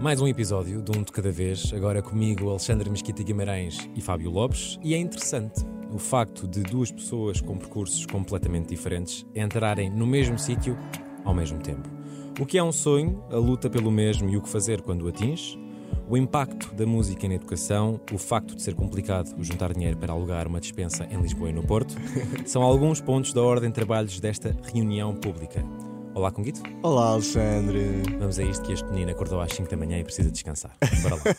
Mais um episódio de Um de Cada Vez, agora comigo Alexandre Mesquita Guimarães e Fábio Lopes, e é interessante o facto de duas pessoas com percursos completamente diferentes entrarem no mesmo sítio ao mesmo tempo. O que é um sonho, a luta pelo mesmo e o que fazer quando o atinge, o impacto da música na educação, o facto de ser complicado juntar dinheiro para alugar uma dispensa em Lisboa e no Porto, são alguns pontos da ordem de trabalhos desta reunião pública. Olá, Conguito. Olá, Alexandre. Vamos a isto que este menino acordou às 5 da manhã e precisa descansar. Bora lá.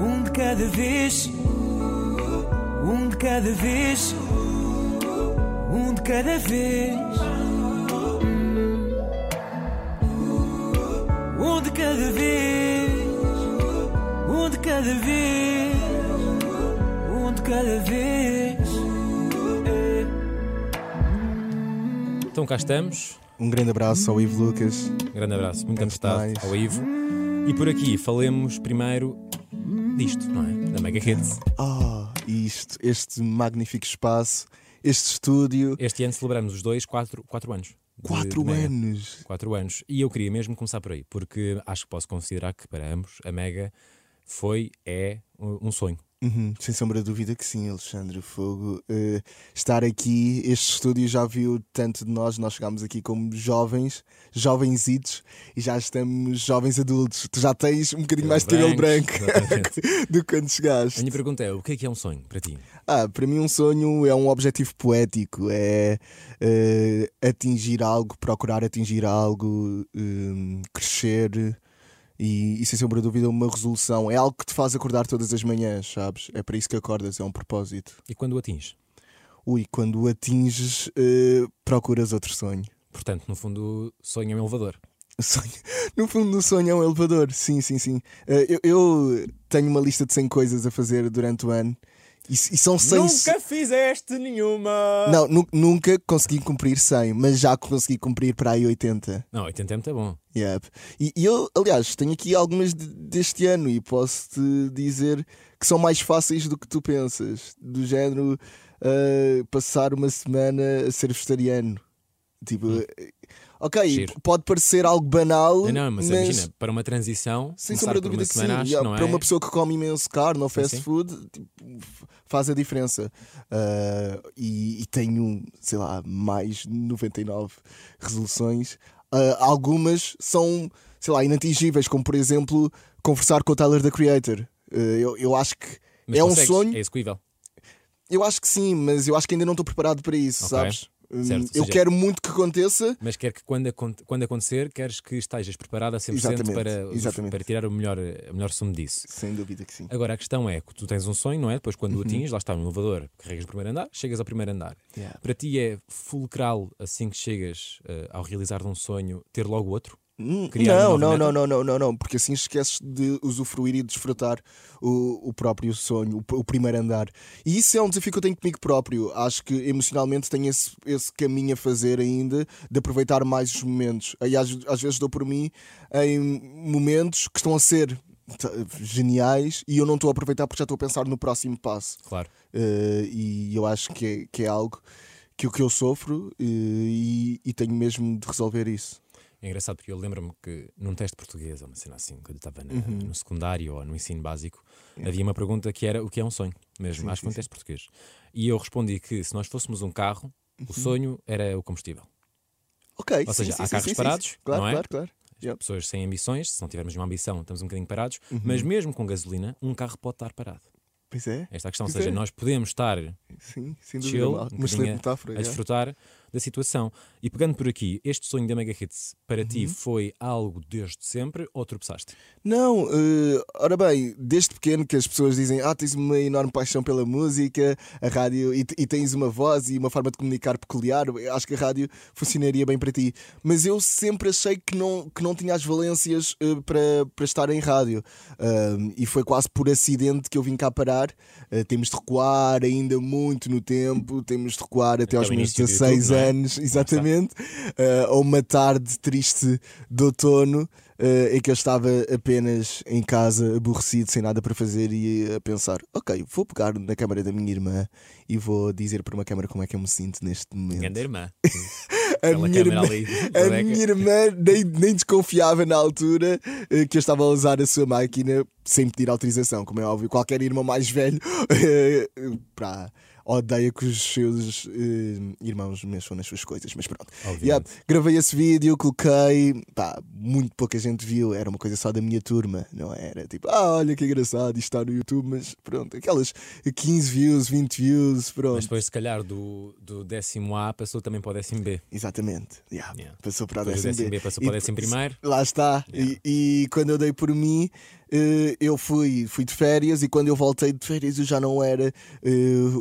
Um de cada vez, um de cada vez, um de cada vez. Um de cada vez, um de cada vez, um de cada vez. Então cá estamos. Um grande abraço ao Ivo Lucas. Um grande abraço, muito mais. ao Ivo. E por aqui falemos primeiro disto, não é? Da Mega Hits. Ah, isto, este magnífico espaço, este estúdio. Este ano celebramos os dois quatro, quatro anos. de- Quatro de anos. Quatro anos. E eu queria mesmo começar por aí, porque acho que posso considerar que para ambos a Mega foi, é um sonho. Uhum, sem sombra de dúvida que sim, Alexandre Fogo. Eh, estar aqui, este estúdio já viu tanto de nós, nós chegámos aqui como jovens, jovenzitos, e já estamos jovens adultos. Tu já tens um bocadinho mais de cabelo branco do que quando A chegaste. minha pergunta é: o que é que é um sonho para ti? Ah, para mim um sonho é um objetivo poético, é eh, atingir algo, procurar atingir algo, eh, crescer e, e sem sombra de dúvida uma resolução. É algo que te faz acordar todas as manhãs, sabes? É para isso que acordas, é um propósito. E quando o atinges? Ui, quando o atinges, eh, procuras outro sonho. Portanto, no fundo, sonho é um elevador. Sonho- No fundo, o sonho é um elevador, sim, sim, sim. Eh, eu, eu tenho uma lista de 100 coisas a fazer durante o ano e, e são 100. fizeste nenhuma! Não, nu- nunca consegui cumprir 100, mas já consegui cumprir para aí 80. Não, 80 é muito bom. Yep. E, e eu, aliás, tenho aqui algumas de- deste ano e posso-te dizer que são mais fáceis do que tu pensas. Do género, ah, passar uma semana a ser vegetariano. Tipo, eh, ok, Giro. pode parecer algo banal, Não, não, mas, mas imagina, para uma transição, sem sombra de dúvida que sim. Yeah, para é? uma pessoa que come imenso carne ou fast sim. food, tipo, faz a diferença. Ah, e, e tenho, sei lá, mais de 99 resoluções. Ah, algumas são, sei lá, inatingíveis, como por exemplo, conversar com o Tyler, the Creator. Ah, eu, eu acho que Mas é um consegues, sonho. É execuível. Eu acho que sim, mas eu acho que ainda não estou preparado para isso, Ok. sabes? Hum, Certo, eu seja- quero muito que aconteça. Mas quer que quando, quando acontecer, queres que estejas preparado a 100% Exatamente, para, exatamente. para tirar o melhor, o melhor sumo disso. Sem dúvida que sim. Agora a questão é que tu tens um sonho, não é? Depois Uhum. quando o atinges, lá está no elevador, carregas o primeiro andar, chegas ao primeiro andar. Yeah. Para ti é fulcral assim que chegas eh, ao realizar um sonho ter logo outro? Hum, um Não, não, não, não, não, não, não, porque assim esqueces de usufruir e desfrutar o, o próprio sonho, o, o primeiro andar. E isso é um desafio que eu tenho comigo próprio. Acho que emocionalmente tenho esse, esse caminho a fazer ainda de aproveitar mais os momentos. Aí às, às vezes dou por mim em momentos que estão a ser geniais e eu não estou a aproveitar porque já estou a pensar no próximo passo. Claro. Eh, e eu acho que é, que é algo que, o que eu sofro eh, e, e tenho mesmo de resolver isso. É engraçado porque eu lembro-me que num teste português, ou uma cena assim, quando eu estava na- Uhum. no secundário ou no ensino básico, havia uma pergunta que era o que é um sonho, mesmo, Sim, acho que foi um sim, teste português. E eu respondi que se nós fôssemos um carro, Uhum. o sonho era o combustível. Ok. Ou sim, seja, sim, há sim, carros sim, sim, parados, sim. Claro, não é? claro, claro. Yep. Pessoas sem ambições, se não tivermos nenhuma ambição, estamos um bocadinho parados, Uhum. mas mesmo com gasolina, um carro pode estar parado. Pois é. Esta é a questão, ou Pois seja, é. nós podemos estar Sim, sem dúvida. chill, Uma, um uma excelente metáfora. a desfrutar da situação. E pegando por aqui, este sonho da Mega Hits para Uhum. ti foi algo desde sempre ou tropeçaste? Não, eh, ora bem, desde pequeno que as pessoas dizem ah, tens uma enorme paixão pela música, a rádio, e, e tens uma voz e uma forma de comunicar peculiar, acho que a rádio funcionaria bem para ti. Mas eu sempre achei que não, que não tinha as valências eh, para, para estar em rádio. Ahm, e foi quase por acidente que eu vim cá parar. Eh, temos de recuar ainda muito no tempo, temos de recuar até, aos o meus início do 16 YouTube, não é? Anos, exatamente, uh, a uma tarde triste de outono. Uh, em que eu estava apenas em casa, aborrecido, sem nada para fazer, e a pensar: ok, vou pegar na câmara da minha irmã e vou dizer para uma câmara como é que eu me sinto neste momento. Grande irmã. A Aquela minha, irmã, ali, a minha irmã nem, nem desconfiava na altura eh, que eu estava a usar a sua máquina sem pedir autorização, como é óbvio. Qualquer irmão mais velho eh, pá, odeia que os seus eh, irmãos mexam nas suas coisas, mas pronto. Yeah, gravei esse vídeo, coloquei, pá, muito pouca gente viu, era uma coisa só da minha turma, não era? Tipo, ah, olha que engraçado, isto está no YouTube, mas pronto, aquelas 15 views, 20 views, pronto. Mas depois, se calhar, do, do décimo A passou também para o décimo B. Exatamente. Yeah. Yeah. Passou para o décimo décimo B. B passou para o décimo primeiro. Lá está. E, e quando eu dei por mim, eu fui, fui de férias e quando eu voltei de férias eu já não era eh,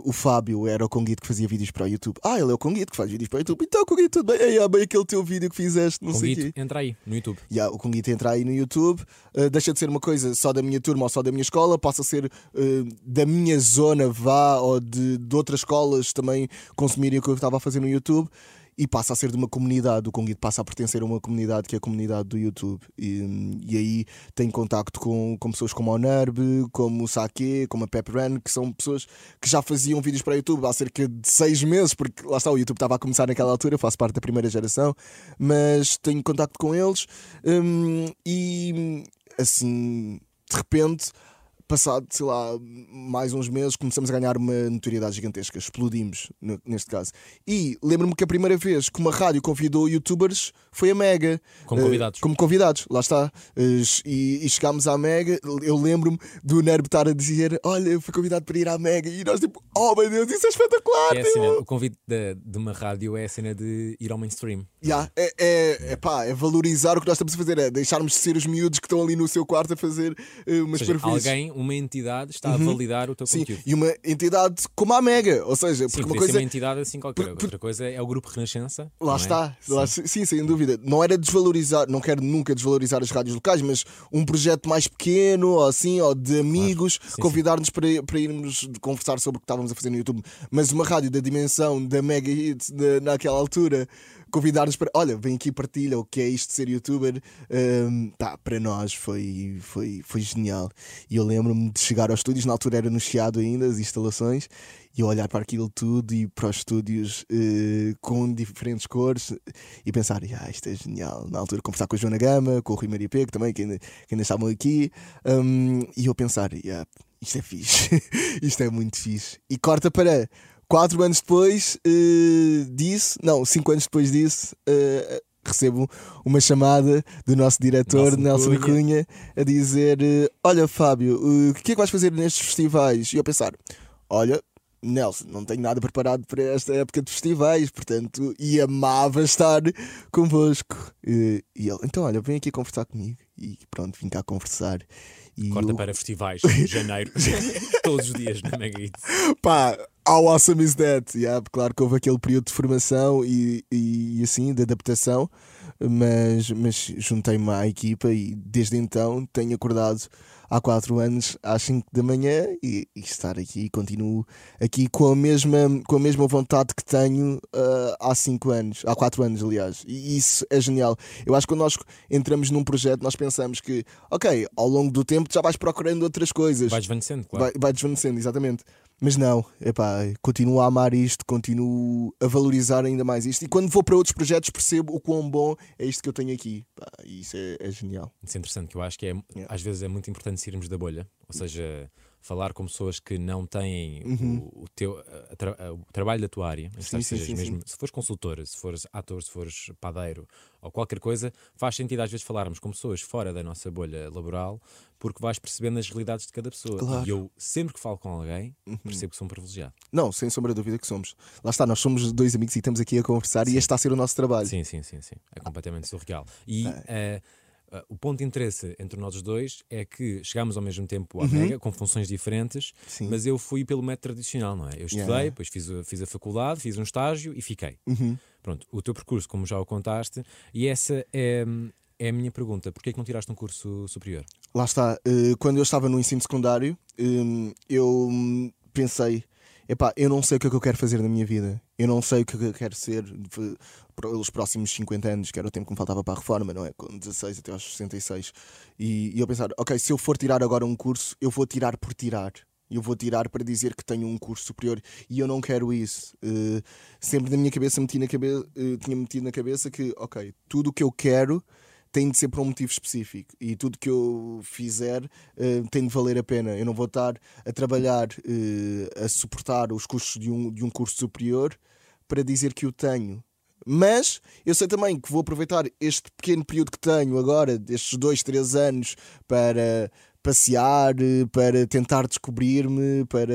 o Fábio, era o Conguito que fazia vídeos para o YouTube. Ah, ele é o Conguito que faz vídeos para o YouTube. Então, Conguito, tudo bem? Ei, ah, bem aquele teu vídeo que fizeste, não sei o Convite, quê. entra aí, no YouTube. Yeah, o Conguito entra aí no YouTube, eh, deixa de ser uma coisa só da minha turma ou só da minha escola, passa a ser eh, da minha zona, vá, ou de, de outras escolas também consumirem o que eu estava a fazer no YouTube. E passa a ser de uma comunidade, o Conguito passa a pertencer a uma comunidade que é a comunidade do YouTube. E, e aí tem contacto com, com pessoas como o Nerb, como o Sake, como a Pep que são pessoas que já faziam vídeos para o YouTube há cerca de seis meses, porque lá está, o YouTube estava a começar naquela altura, eu faço parte da primeira geração, mas tenho contacto com eles hum, e assim, de repente, passado, sei lá, mais uns meses, começamos a ganhar uma notoriedade gigantesca, explodimos neste caso. E lembro-me que a primeira vez que uma rádio convidou youtubers foi a Mega. Como Eh, convidados. como convidados, lá está. Eh, E, e chegámos à Mega. Eu lembro-me do Nerb estar a dizer: Olha, eu fui convidado para ir à Mega. E nós, tipo, oh meu Deus, isso é espetacular! É a tipo." cena, o convite da- de uma rádio é a cena de ir ao mainstream. Yeah, é, é, é pá, é valorizar o que nós estamos a fazer, é deixarmos de ser os miúdos que estão ali no seu quarto a fazer Ou umas seja, alguém, uma entidade, está a validar o teu Uhum. Sim, conteúdo. e uma entidade como a Mega, ou seja, Sim, porque uma podia coisa. ser uma entidade assim qualquer. Por- por- Outra coisa é o grupo Renascença. Lá é? está, lá- sim. sem dúvida. Não era desvalorizar, não quero nunca desvalorizar as rádios locais, mas um projeto mais pequeno, ou assim, ou de amigos, Sim, convidar-nos para, para irmos conversar sobre o que estávamos a fazer no YouTube. Mas uma rádio da dimensão da Mega Hits de- naquela altura, convidar-nos para, olha, vem aqui e partilha o que é isto de ser youtuber, hum, pá, para nós foi, foi, foi genial. E eu lembro-me de chegar aos estúdios, na altura era no Chiado ainda, as instalações, e olhar para aquilo tudo e para os estúdios eh, com diferentes cores e pensar, ah, isto é genial. Na altura, conversar com a Joana Gama, com o Rui Maria Pego também, que ainda, que ainda estavam aqui, hum, e eu pensar, "Yeah, isto é fixe, isto é muito fixe. E corta para quatro anos depois eh, disso, não, cinco anos depois disso. eh, Recebo uma chamada do nosso diretor Nelson Nelson Cunha. Cunha a dizer: Olha, Fábio, o que é que vais fazer nestes festivais? E eu a pensar: Olha, Nelson, não tenho nada preparado para esta época de festivais, portanto, e amava estar convosco. E, e ele, então, olha, vem aqui conversar comigo. E pronto, vim cá conversar. E Corta eu- para festivais janeiro, todos os dias na Mega Hits. Pá, how awesome is that? Yeah, claro que houve aquele período de formação e, e, e assim, de adaptação, mas, mas juntei-me à equipa e desde então tenho acordado há 4 anos às 5 da manhã e, e estar aqui, continuo aqui com a mesma, com a mesma vontade que tenho ah, há 5 anos, há 4 anos, aliás, e isso é genial. Eu acho que quando nós entramos num projeto, nós pensamos que, ok, ao longo do tempo já vais procurando outras coisas. Vais desvanecendo, claro. Vai, vai desvanecendo, exatamente. Mas não, epá, continuo a amar isto, continuo a valorizar ainda mais isto. E quando vou para outros projetos percebo o quão bom é isto que eu tenho aqui. Pá, e isso é, é genial. Isso é interessante, que eu acho que é, Yeah. às vezes é muito importante sairmos da bolha, ou seja, falar com pessoas que não têm o, o teu, a tra- a- o trabalho da tua área, Uhum. Sim, sim, sim, mesmo, se fores consultora, se fores ator, se fores padeiro ou qualquer coisa, faz sentido às vezes falarmos com pessoas fora da nossa bolha laboral, porque vais percebendo as realidades de cada pessoa. Claro. Uhum. E eu, sempre que falo com alguém, percebo que sou um privilegiado. Não, sem sombra de dúvida que somos. Lá está, nós somos dois amigos e estamos aqui a conversar e este está a ser o nosso trabalho. Sim, sim, sim, sim. É completamente surreal. E eh, eh, o ponto de interesse entre nós dois é que chegámos ao mesmo tempo à Mega, com funções diferentes, Uhum. Sim. mas eu fui pelo método tradicional, não é? Eu estudei, Yeah. depois fiz, a- fiz a faculdade, fiz um estágio e fiquei. Uhum. Pronto, o teu percurso, como já o contaste, e essa é, é a minha pergunta: porquê é que não tiraste um curso superior? Lá está, eh, quando eu estava no ensino secundário, hum, eu pensei, epá, eu não sei o que é que eu quero fazer na minha vida. Eu não sei o que é que eu quero ser pelos próximos 50 anos, que era o tempo que me faltava para a reforma, não é? Com 16 até aos 66. E, e eu pensar, ok, se eu for tirar agora um curso, eu vou tirar por tirar. Eu vou tirar para dizer que tenho um curso superior e eu não quero isso. Eh, sempre na minha cabeça meti na cabe eh, tinha metido na cabeça que, ok, tudo o que eu quero tem de ser por um motivo específico e tudo que eu fizer eh, tem de valer a pena. Eu não vou estar a trabalhar, eh, a suportar os custos de um, de um curso superior para dizer que o tenho. Mas eu sei também que vou aproveitar este pequeno período que tenho agora, destes dois, três anos, para passear, eh, para tentar descobrir-me, para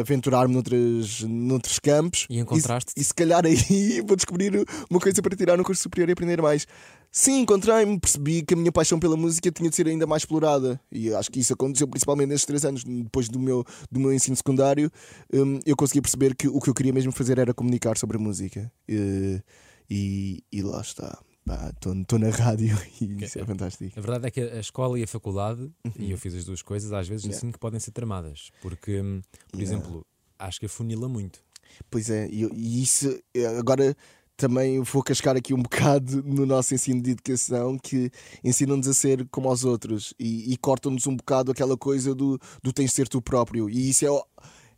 aventurar-me noutros, noutros campos. E encontraste-te? E, se calhar aí vou descobrir uma coisa para tirar no curso superior e aprender mais. Sim, encontrei-me, percebi que a minha paixão pela música tinha de ser ainda mais explorada. E acho que isso aconteceu principalmente nestes três anos, depois do meu, do meu ensino secundário. hum, eu consegui perceber que o que eu queria mesmo fazer era comunicar sobre a música. Eh, E, e lá está. Estou na rádio e isso é fantástico. A verdade é que a escola e a faculdade, e Uhum. eu fiz as duas coisas, às vezes Yeah. sinto que podem ser tramadas. Porque, hum, por Yeah. exemplo, acho que afunila muito. Pois é, e, e isso eh, agora também vou cascar aqui um bocado no nosso ensino de educação que ensinam-nos a ser como aos outros e, e cortam-nos um bocado aquela coisa do, do tens de ser tu próprio. E isso é.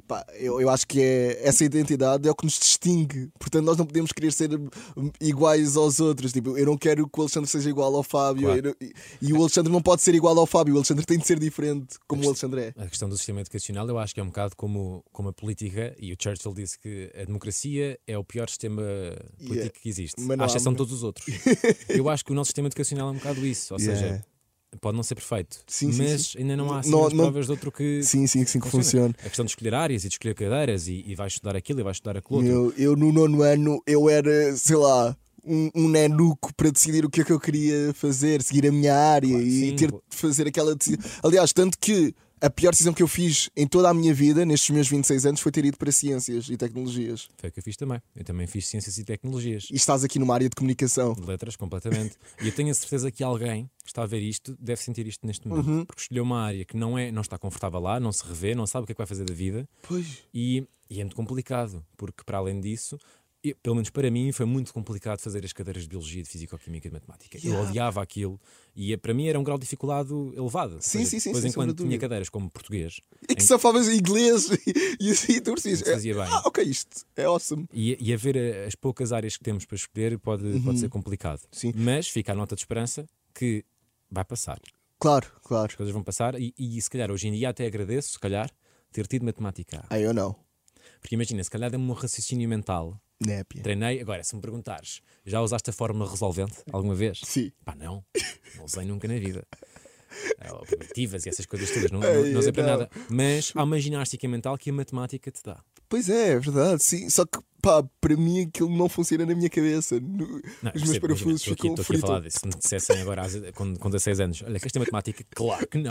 Pá, eu, eu acho que é, essa identidade é o que nos distingue. Portanto, nós não podemos querer ser hum, iguais aos outros. Tipo, eu não quero que o Alexandre seja igual ao Fábio Claro. não- e, e o Alexandre não pode ser igual ao Fábio. O Alexandre tem de ser diferente, como o Alexandre é. A questão do sistema educacional, eu acho que é um bocado como, como a política, e o Churchill disse que a democracia é o pior sistema político Yeah. que existe, à exceção de todos os outros. eu acho que o nosso sistema educacional é um bocado isso, ou Yeah. seja, pode não ser perfeito, Sim, sim, mas sim. ainda não há assim, Não- grandes não- provas de outro que. Sim, sim, sim que funciona. A questão de escolher áreas e de escolher cadeiras, e, e vais estudar aquilo e vais estudar aquilo outro. Eu, eu no nono ano eu era, sei lá, um, um nenuco para decidir o que é que eu queria fazer, seguir a minha área Claro e sim, ter de fazer aquela decisão. Aliás, tanto que a pior decisão que eu fiz em toda a minha vida, nestes meus 26 anos, foi ter ido para ciências e tecnologias. Foi o que eu fiz também. Eu também fiz ciências e tecnologias. E estás aqui numa área de comunicação. de letras, completamente. e eu tenho a certeza que alguém que está a ver isto deve sentir isto neste momento. Uhum. Porque escolheu uma área que não, é, não está confortável lá, não se revê, não sabe o que é que vai fazer da vida Pois. e, e é muito complicado. Porque, para além disso, eu- pelo menos para mim, foi muito complicado fazer as cadeiras de Biologia, de Físico-Química e de Matemática. Eu Yeah. odiava aquilo e eh, para mim era um grau de dificuldade elevado. Sim, sim, sim, Depois, sombra enquanto tinha cadeiras como português E que em- safavas em inglês e assim tu precisas. Fazia bem. Ah, ok, isto é awesome. e, e haver eh, as poucas áreas que temos para escolher pode, pode ser complicado. Uhum. Sim. Mas fica a nota de esperança que vai passar. Claro, claro. as coisas vão passar e, e se calhar hoje em dia até agradeço, se calhar, ter tido matemática. Ah, eu não. Porque imagina, se calhar deu-me um raciocínio mental. Népia. Treinei, agora, se me perguntares, já usaste a fórmula resolvente alguma vez? Sim. Pá, não, não usei nunca na vida. Ou primitivas e essas coisas todas, não, não, não usei para nada. Mas há uma ginástica mental que a matemática te dá. Pois é, é verdade, sim. Só que, pá, para mim aquilo não funciona na minha cabeça. No- Não, Os eu meus parafusos ficam estou aqui a falar fritos. disso. Se me dissessem agora com, com 16 anos, olha, que esta é matemática, claro que não.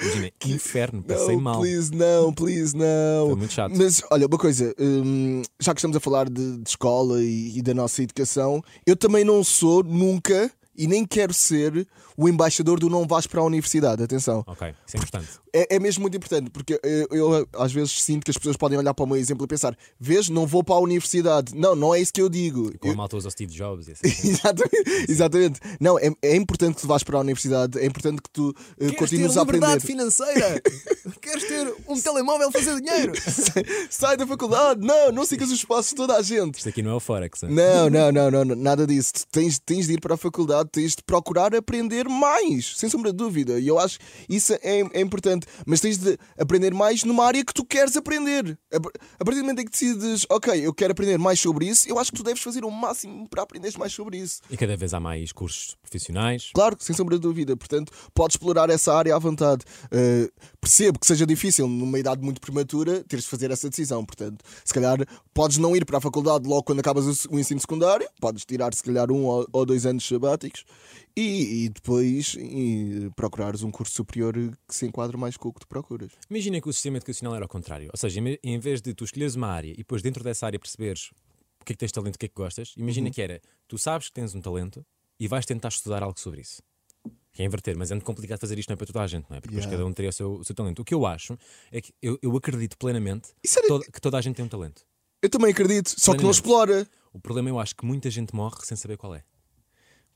Imagina, que inferno, passei Não, mal. please, não, please, não. Foi muito chato. Mas olha, uma coisa, hum, já que estamos a falar de, de escola e, e da nossa educação, eu também não sou nunca e nem quero ser o embaixador do não vais para a universidade. Atenção. Ok, isso é importante. É, é mesmo muito importante, porque eu, eu, às vezes sinto que as pessoas podem olhar para o meu exemplo e pensar: vês, não vou para a universidade. Não, não é isso que eu digo. Com a Eu- malta usa Steve Jobs e assim. exatamente, exatamente. Não, é, é importante que tu vás para a universidade, é importante que tu uh, continues a aprender. financeira? Queres ter um telemóvel fazer dinheiro? Sai da faculdade, não, não sigas os passos de toda a gente. Isto aqui não é o Forex. hein? Não, não, não, não, não, nada disso. Tu Tens, tens de ir para a faculdade, tens de procurar aprender mais, sem sombra de dúvida. E eu acho isso é, é importante. Mas tens de aprender mais numa área que tu queres aprender. A, partir do momento em que decides, ok, eu quero aprender mais sobre isso, eu acho que tu deves fazer o máximo para aprenderes mais sobre isso. E cada vez há mais cursos profissionais. Claro, sem sombra de dúvida. Portanto, podes explorar essa área à vontade. Uh, percebo que seja difícil, numa idade muito prematura, teres de fazer essa decisão. Portanto, se calhar podes não ir para a faculdade logo quando acabas o, ensino secundário, podes tirar se calhar um ou, ou dois anos sabáticos e, e depois e, procurares um curso superior que se enquadre mais com o que tu procuras. Imagina que o sistema educacional era ao contrário. Ou seja, em vez de tu escolheres uma área e depois dentro dessa área perceberes o que é que tens talento, o que é que gostas, imagina que era, tu sabes que tens um talento e vais tentar estudar algo sobre isso. O que é inverter, mas é muito complicado fazer isto, não é para toda a gente, não é? Porque depois Yeah. cada um teria o seu, o seu talento. O que eu acho é que eu, eu acredito plenamente era- que toda, que toda a gente tem um talento. Eu também acredito, só que não Plenamente. explora. O problema eu acho que muita gente morre sem saber qual é.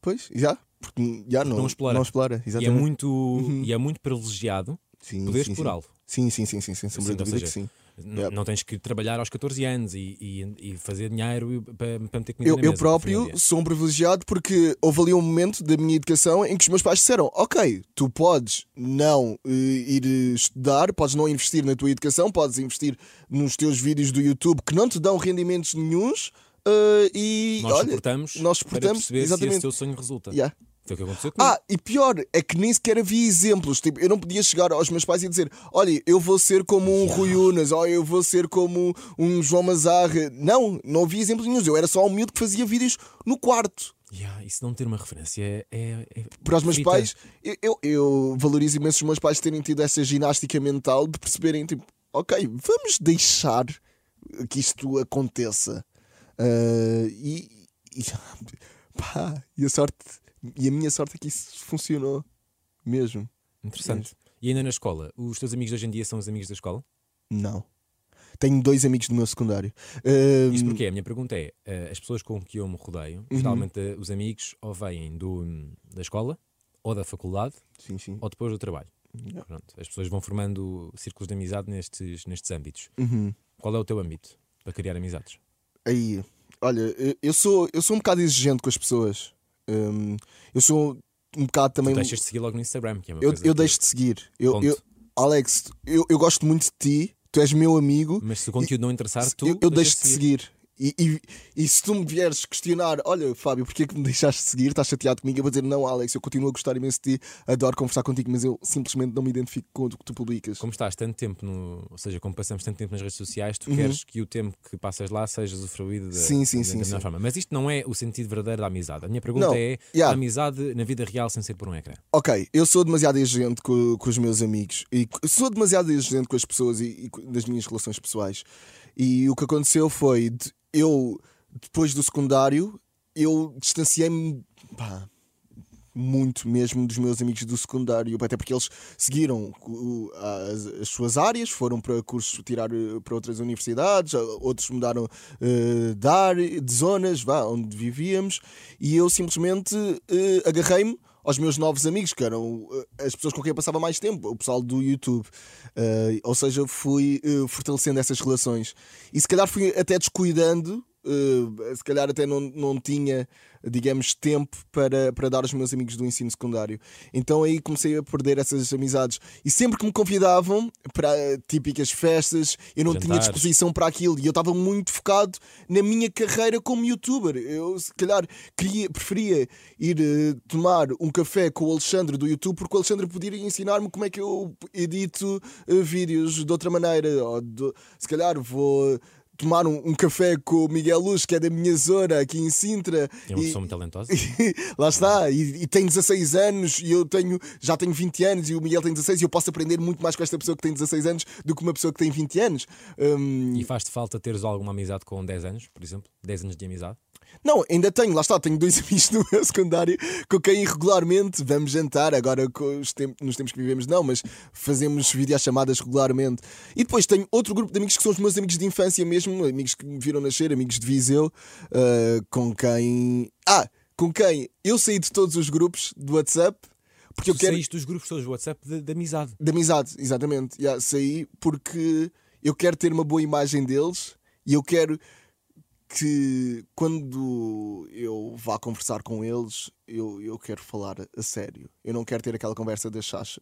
Pois, já. Porque já não, não explora. Não explora, E é, muito, e é muito privilegiado Sim, poder explorá-lo. Sim, sim, sim, sim, sim, sem sombra de dúvida que sim. N- Yeah. Não tens que trabalhar aos 14 anos e, e, e fazer dinheiro para, para meter comida Eu, na eu mesa, próprio do dia. sou um privilegiado porque houve ali um momento da minha educação em que os meus pais disseram: Ok, tu podes não eh, ir eh, estudar, podes não investir na tua educação, podes investir nos teus vídeos do YouTube que não te dão rendimentos nenhuns eh, e Nós olha, suportamos, nós para suportamos, perceber se exatamente. esse teu sonho resulta. Yeah. Foi o que aconteceu comigo. Ah, e pior é que nem sequer havia exemplos. Tipo, eu não podia chegar aos meus pais e dizer: Olha, eu vou ser como um Rui Unas, ou eu vou ser como um João Mazarra. Não, não havia exemplos nenhum. Eu era só um miúdo que fazia vídeos no quarto. Yeah, isso não ter uma referência é. é, é Para os meus frita. pais, eu, eu, eu valorizo imenso os meus pais terem tido essa ginástica mental de perceberem: tipo, ok, vamos deixar que isto aconteça. Ah, e, e, pá, e a sorte, e a minha sorte é que isso funcionou mesmo. Interessante. E ainda na escola, os teus amigos de hoje em dia são os amigos da escola? Não. Tenho dois amigos do meu secundário. Ah, Isto porque a minha pergunta é: eh, as pessoas com que eu me rodeio, Uhum. geralmente eh, os amigos ou vêm do, da escola, ou da faculdade, Sim, sim. ou depois do trabalho. Yeah. Pronto, as pessoas vão formando círculos de amizade nestes, nestes âmbitos. Uhum. Qual é o teu âmbito para criar amizades? Aí, olha, eu sou, eu sou um bocado exigente com as pessoas. Hum, eu sou um bocado também. Tu deixas de seguir logo no Instagram, que é uma Eu, coisa eu deixo de seguir. Eu, eu- Alex, eu, eu gosto muito de ti, tu és meu amigo. Mas se o conteúdo não interessar, tu. eu, eu deixo de seguir. E, e- e se tu me vieres questionar, olha, Fábio, porquê que me deixaste de seguir? Estás chateado comigo? Eu vou dizer, não, Alex, eu continuo a gostar imenso de ti, adoro conversar contigo, mas eu simplesmente não me identifico com o que tu publicas. Como estás tanto tempo no. Ou seja, como passamos tanto tempo nas redes sociais, tu Uhum. queres que o tempo que passas lá seja usufruído da, Sim, sim, da, sim, da sim. melhor forma. Mas isto não é o sentido verdadeiro da amizade. A minha pergunta Não, é yeah. a amizade na vida real sem ser por um ecrã. Ok, eu sou demasiado exigente com, com os meus amigos e sou demasiado exigente com as pessoas e, e das minhas relações pessoais. E o que aconteceu foi de- eu, depois do secundário, eu distanciei-me muito mesmo dos meus amigos do secundário, até porque eles seguiram as, as suas áreas, foram para cursos tirar para outras universidades, outros mudaram eh, de área, de zonas, vá, onde vivíamos, e eu simplesmente eh, agarrei-me aos meus novos amigos, que eram eh, as pessoas com quem eu passava mais tempo, o pessoal do YouTube. Eh, ou seja, fui eh, fortalecendo essas relações. E se calhar fui até descuidando, eh, se calhar até não, não tinha, digamos, tempo para, para dar aos meus amigos do ensino secundário. Então aí comecei a perder essas amizades. E sempre que me convidavam para típicas festas, eu não tinha Jantares. disposição para aquilo. E eu estava muito focado na minha carreira como youtuber. Eu, se calhar, queria, preferia ir eh, tomar um café com o Alexandre do YouTube, porque o Alexandre poderia ensinar-me como é que eu edito eh, vídeos de outra maneira. Ou de- se calhar vou tomar um, um café com o Miguel Luz, que é da minha zona, aqui em Sintra. É uma pessoa muito talentosa. Lá está, e, e tem 16 anos e eu tenho, já tenho 20 anos e o Miguel tem 16 e eu posso aprender muito mais com esta pessoa que tem 16 anos do que uma pessoa que tem 20 anos. Hum, E faz-te falta teres alguma amizade com 10 anos, por exemplo? 10 anos de amizade? Não, ainda tenho, lá está, tenho dois amigos no meu secundário com quem regularmente vamos jantar, agora tem- nos tempos que vivemos não, mas fazemos videochamadas regularmente. E depois tenho outro grupo de amigos que são os meus amigos de infância mesmo, amigos que me viram nascer, amigos de Viseu, ah, com quem... Ah, com quem eu saí de todos os grupos do WhatsApp, porque eu quero... saíste dos grupos todos do WhatsApp de, de amizade. De amizade, exatamente. Yeah, saí porque eu quero ter uma boa imagem deles e eu quero que quando eu vá conversar com eles, eu, eu quero falar a sério. Eu não quero ter aquela conversa da chacha.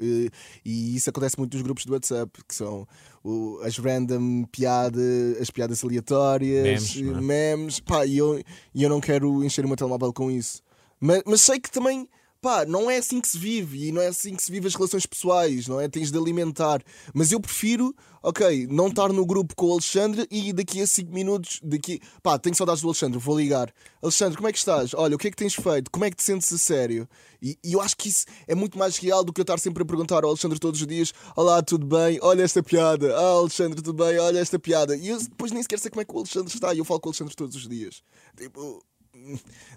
E isso acontece muito nos grupos do WhatsApp, que são o- as random piadas, as piadas aleatórias, Memes, é? memes, pá, e eu, e eu não quero encher o meu telemóvel com isso. Mas, mas sei que também, pá, não é assim que se vive e não é assim que se vive as relações pessoais, não é? Tens de alimentar. Mas eu prefiro, ok, não estar no grupo com o Alexandre e daqui a 5 minutos, daqui, pá, tenho saudades do Alexandre, vou ligar. Alexandre, como é que estás? Olha, o que é que tens feito? Como é que te sentes a sério? E, e eu acho que isso é muito mais real do que eu estar sempre a perguntar ao Alexandre todos os dias: Olá, tudo bem? Olha esta piada. Ah, Alexandre, tudo bem? Olha esta piada. E eu depois nem sequer sei como é que o Alexandre está e eu falo com o Alexandre todos os dias. Tipo,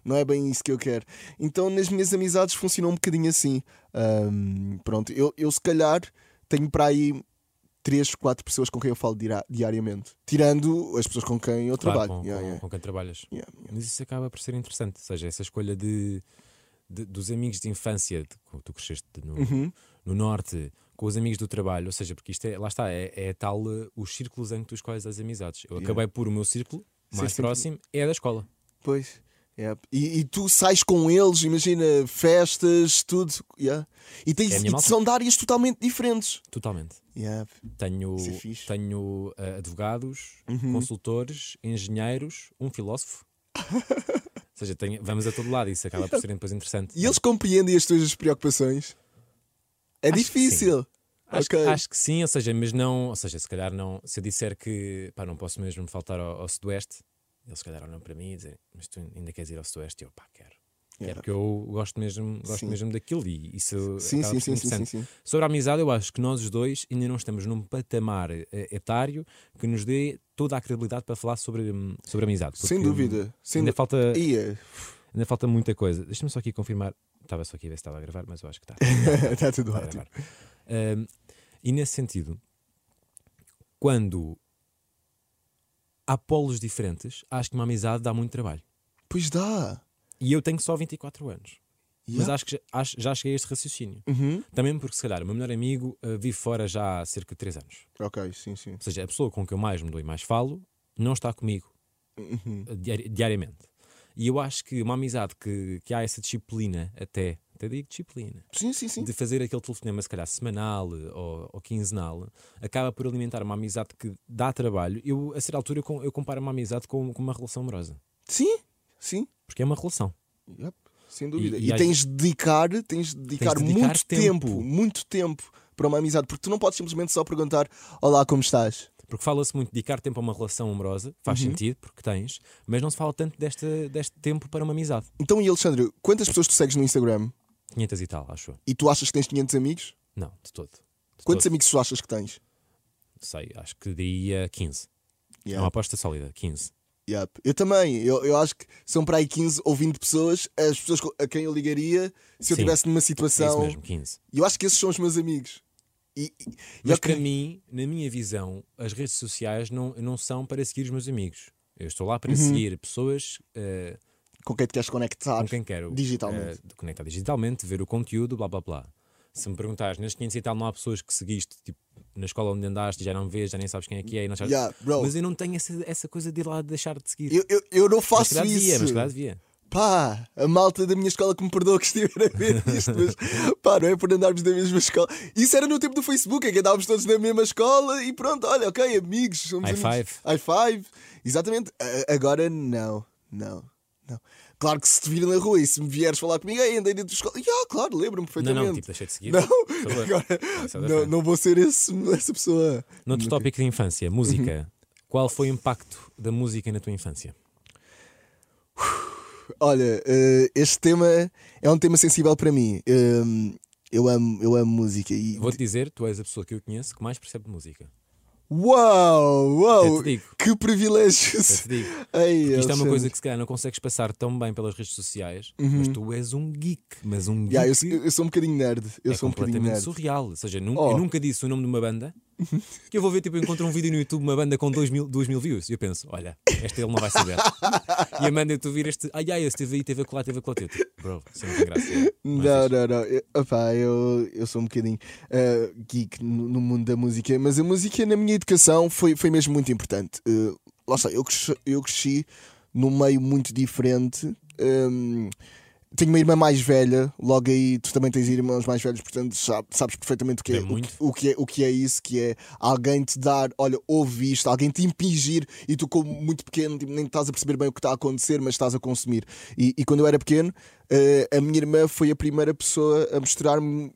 não é bem isso que eu quero. Então nas minhas amizades funcionou um bocadinho assim. Ahm, pronto, eu, eu se calhar tenho para aí três, quatro pessoas com quem eu falo diariamente, tirando as pessoas com quem eu Claro, trabalho. com, Yeah, com- yeah. com quem trabalhas. Yeah. Mas isso acaba por ser interessante. Ou seja, essa escolha de, de- dos amigos de infância, de, tu cresceste no, Uhum. no norte, com os amigos do trabalho, ou seja, porque isto é, lá está, é, é tal eh, os círculos em que tu escolhes as amizades. Eu acabei por o meu círculo mais sempre- próximo é da escola. Pois. Yeah. E, e tu sais com eles, imagina, festas, tudo. yeah. E, tens, É e são de áreas totalmente diferentes. Totalmente. Yeah. Tenho, é tenho eh, advogados, Uhum. consultores, engenheiros, um filósofo. ou seja, tenho- vamos a todo lado, isso acaba por ser depois interessante. E eles compreendem as tuas preocupações? É Acho que difícil. Acho, Ok. que, acho que sim, ou seja, mas não, ou seja, se calhar não, se eu disser que pá, não posso mesmo faltar ao, ao Sudoeste, eles se calhar olham para mim e dizem, mas tu ainda queres ir ao Sudoeste? Eu, pá, quero. Yeah. Quero porque eu gosto mesmo, gosto Sim. mesmo daquilo e isso Sim, sim, sim, sim, sim. Sobre a amizade, eu acho que nós os dois ainda não estamos num patamar eh, etário que nos dê toda a credibilidade para falar sobre, hum, sobre amizade. Sem dúvida. Sem Ainda dú- falta, ainda falta muita coisa. Deixa-me só aqui confirmar. Estava só aqui a ver se estava a gravar, mas eu acho que está. Está tudo ótimo. Um, e nesse sentido, quando há polos diferentes, acho que uma amizade dá muito trabalho. Pois dá. E eu tenho só 24 anos. Mas Yeah. acho que já, acho- já cheguei a este raciocínio. Uhum. Também porque, se calhar, o meu melhor amigo uh, vive fora já há cerca de 3 anos. Ok, sim, sim. Ou seja, a pessoa com quem eu mais me dou e mais falo não está comigo Uhum. uh, diari- diariamente. E eu acho que uma amizade que, que há essa disciplina, até, até digo disciplina, Sim, sim, sim. de fazer aquele telefonema, se calhar semanal ou, ou quinzenal, acaba por alimentar uma amizade que dá trabalho. Eu, a certa altura, eu, com- eu comparo uma amizade com, com uma relação amorosa. Sim, sim. Porque é uma relação. Yep, Sem dúvida. E- E, e tens de dedicar, tens de dedicar, de dedicar muito tempo. tempo. muito tempo para uma amizade, porque tu não podes simplesmente só perguntar: Olá, como estás? Porque fala-se muito de dedicar tempo a uma relação amorosa, faz Uhum. sentido, porque tens, mas não se fala tanto deste, deste tempo para uma amizade. Então, e Alexandre, quantas pessoas tu segues no Instagram 500 e tal, acho e tu achas que tens 500 amigos? Não, de todo. De Quantos todo. amigos tu achas que tens? Sei, acho que daria 15. É uma aposta sólida, 15. Yep. Eu também, eu, eu acho que são para aí 15 ou 20 pessoas, as pessoas a quem eu ligaria se eu estivesse numa É isso situação. mesmo, 15. E eu acho que esses são os meus amigos. E, e- Mas para mim, na minha visão, as redes sociais não, não são para seguir os meus amigos. Eu estou lá para Uhum. seguir pessoas eh, com quem te queres conectar com quem quero digitalmente. eh, conectar digitalmente, ver o conteúdo, blá blá blá. Se me perguntares, nas 500 e tal, não há pessoas que seguiste tipo, na escola onde andaste, já não vês, já nem sabes quem é que é, e não sabes... Yeah, mas eu não tenho essa, essa coisa de ir lá deixar de seguir. Eu, eu, eu não mas faço devia, isso. mas calhar devia. Pá, a malta da minha escola que me perdoa que estiver a ver isto, mas pá, não é por andarmos na mesma escola. Isso era no tempo do Facebook, é que andávamos todos na mesma escola e pronto, olha, ok, amigos. Somos High amigos. five. High five. Exatamente. Agora não, não, não. Claro que se te vir na rua e se me vieres falar comigo, ei, andei dentro da escola. Yeah, claro, lembro-me Não, perfeitamente. não, tipo, deixei de seguir. Não, agora Isso é não, não vou ser esse, essa pessoa. Noutro tópico de infância, música. Uhum. Qual foi o impacto da música na tua infância? Olha, eh, este tema é um tema sensível para mim. Eh, eu amo, eu amo música e Vou-te dizer, tu és a pessoa que eu conheço que mais percebe de música. Uau, uau, digo. que privilégio. Até te digo. Ei, Isto é uma coisa que se calhar não consegues passar tão bem pelas redes sociais, mas tu és um geek, mas um geek Uhum. Yeah, eu, eu sou um bocadinho nerd. Eu é sou um bocadinho completamente nerd. surreal. Ou seja, Oh. eu nunca disse o nome de uma banda que eu vou ver, tipo, eu encontro um vídeo no YouTube uma banda com 2 mil, 2 mil views e eu penso, olha, este ele não vai saber. e a Amanda, tu vir este, ai ai, esse teve aí, teve a colar, teve a colar. Eu, tipo, Bro, isso não tem graça. é. Não é Não, não, não. Eu, eu, eu sou um bocadinho eh, geek no, no mundo da música, mas a música na minha educação foi, foi mesmo muito importante. Eh, lá está, eu cresci, eu cresci num meio muito diferente. Hum, tenho uma irmã mais velha, logo aí tu também tens irmãos mais velhos, portanto sabe- sabes perfeitamente o que, é, o, que, o, que é, o que é isso, que é alguém te dar, olha, ouve isto, alguém te impingir e tu como muito pequeno tipo, nem estás a perceber bem o que está a acontecer, mas estás a consumir. E, e quando eu era pequeno, eh, a minha irmã foi a primeira pessoa a mostrar-me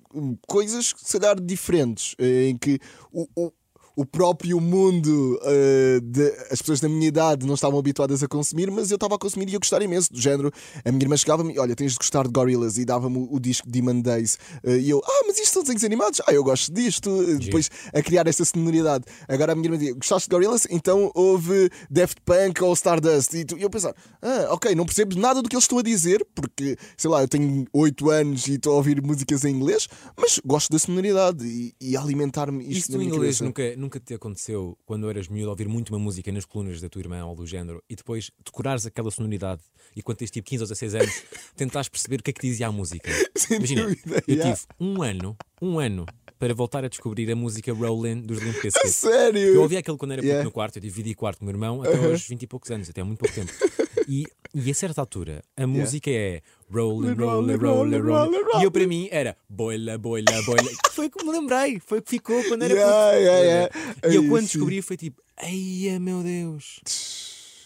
coisas, se calhar, diferentes, eh, em que o, o, o próprio mundo, uh, de, as pessoas da minha idade não estavam habituadas a consumir, mas eu estava a consumir e a gostar imenso. Do género, a minha irmã chegava-me, olha, tens de gostar de Gorillaz e dava-me o, o, disco Demon Days. Uh, e eu, ah, mas isto são desenhos animados? Ah, eu gosto disto. Uh, depois a criar esta sonoridade. Agora a minha irmã dizia, gostaste de Gorillaz? Então houve Daft Punk ou Stardust. E, tu, e eu pensar, ah, ok, não percebo nada do que eles estão a dizer, porque, sei lá, eu tenho 8 anos e estou a ouvir músicas em inglês, mas gosto da sonoridade e, e alimentar-me isto Isso na minha inglês cabeça. nunca, nunca te aconteceu quando eras miúdo ouvir muito uma música nas colunas da tua irmã ou do género e depois decorares aquela sonoridade e quando tens tipo 15 ou 16 anos tentares perceber o que é que dizia a música. Sem Imagina, dúvida, eu yeah. tive um ano, um ano para voltar a descobrir a música Rollin dos Limp Bizkit. Sério? Eu ouvi aquele quando era Yeah. no quarto, eu dividi quarto com o meu irmão até aos 20 e poucos anos, até há muito pouco tempo. E, e a certa altura, a música é Rollin, Rollin, Rollin, Rollin. E eu para mim era boila, boila, boila. Foi que me lembrei, foi o que ficou quando era Yeah, puto. yeah, yeah. E eu quando descobri foi tipo, ai meu Deus.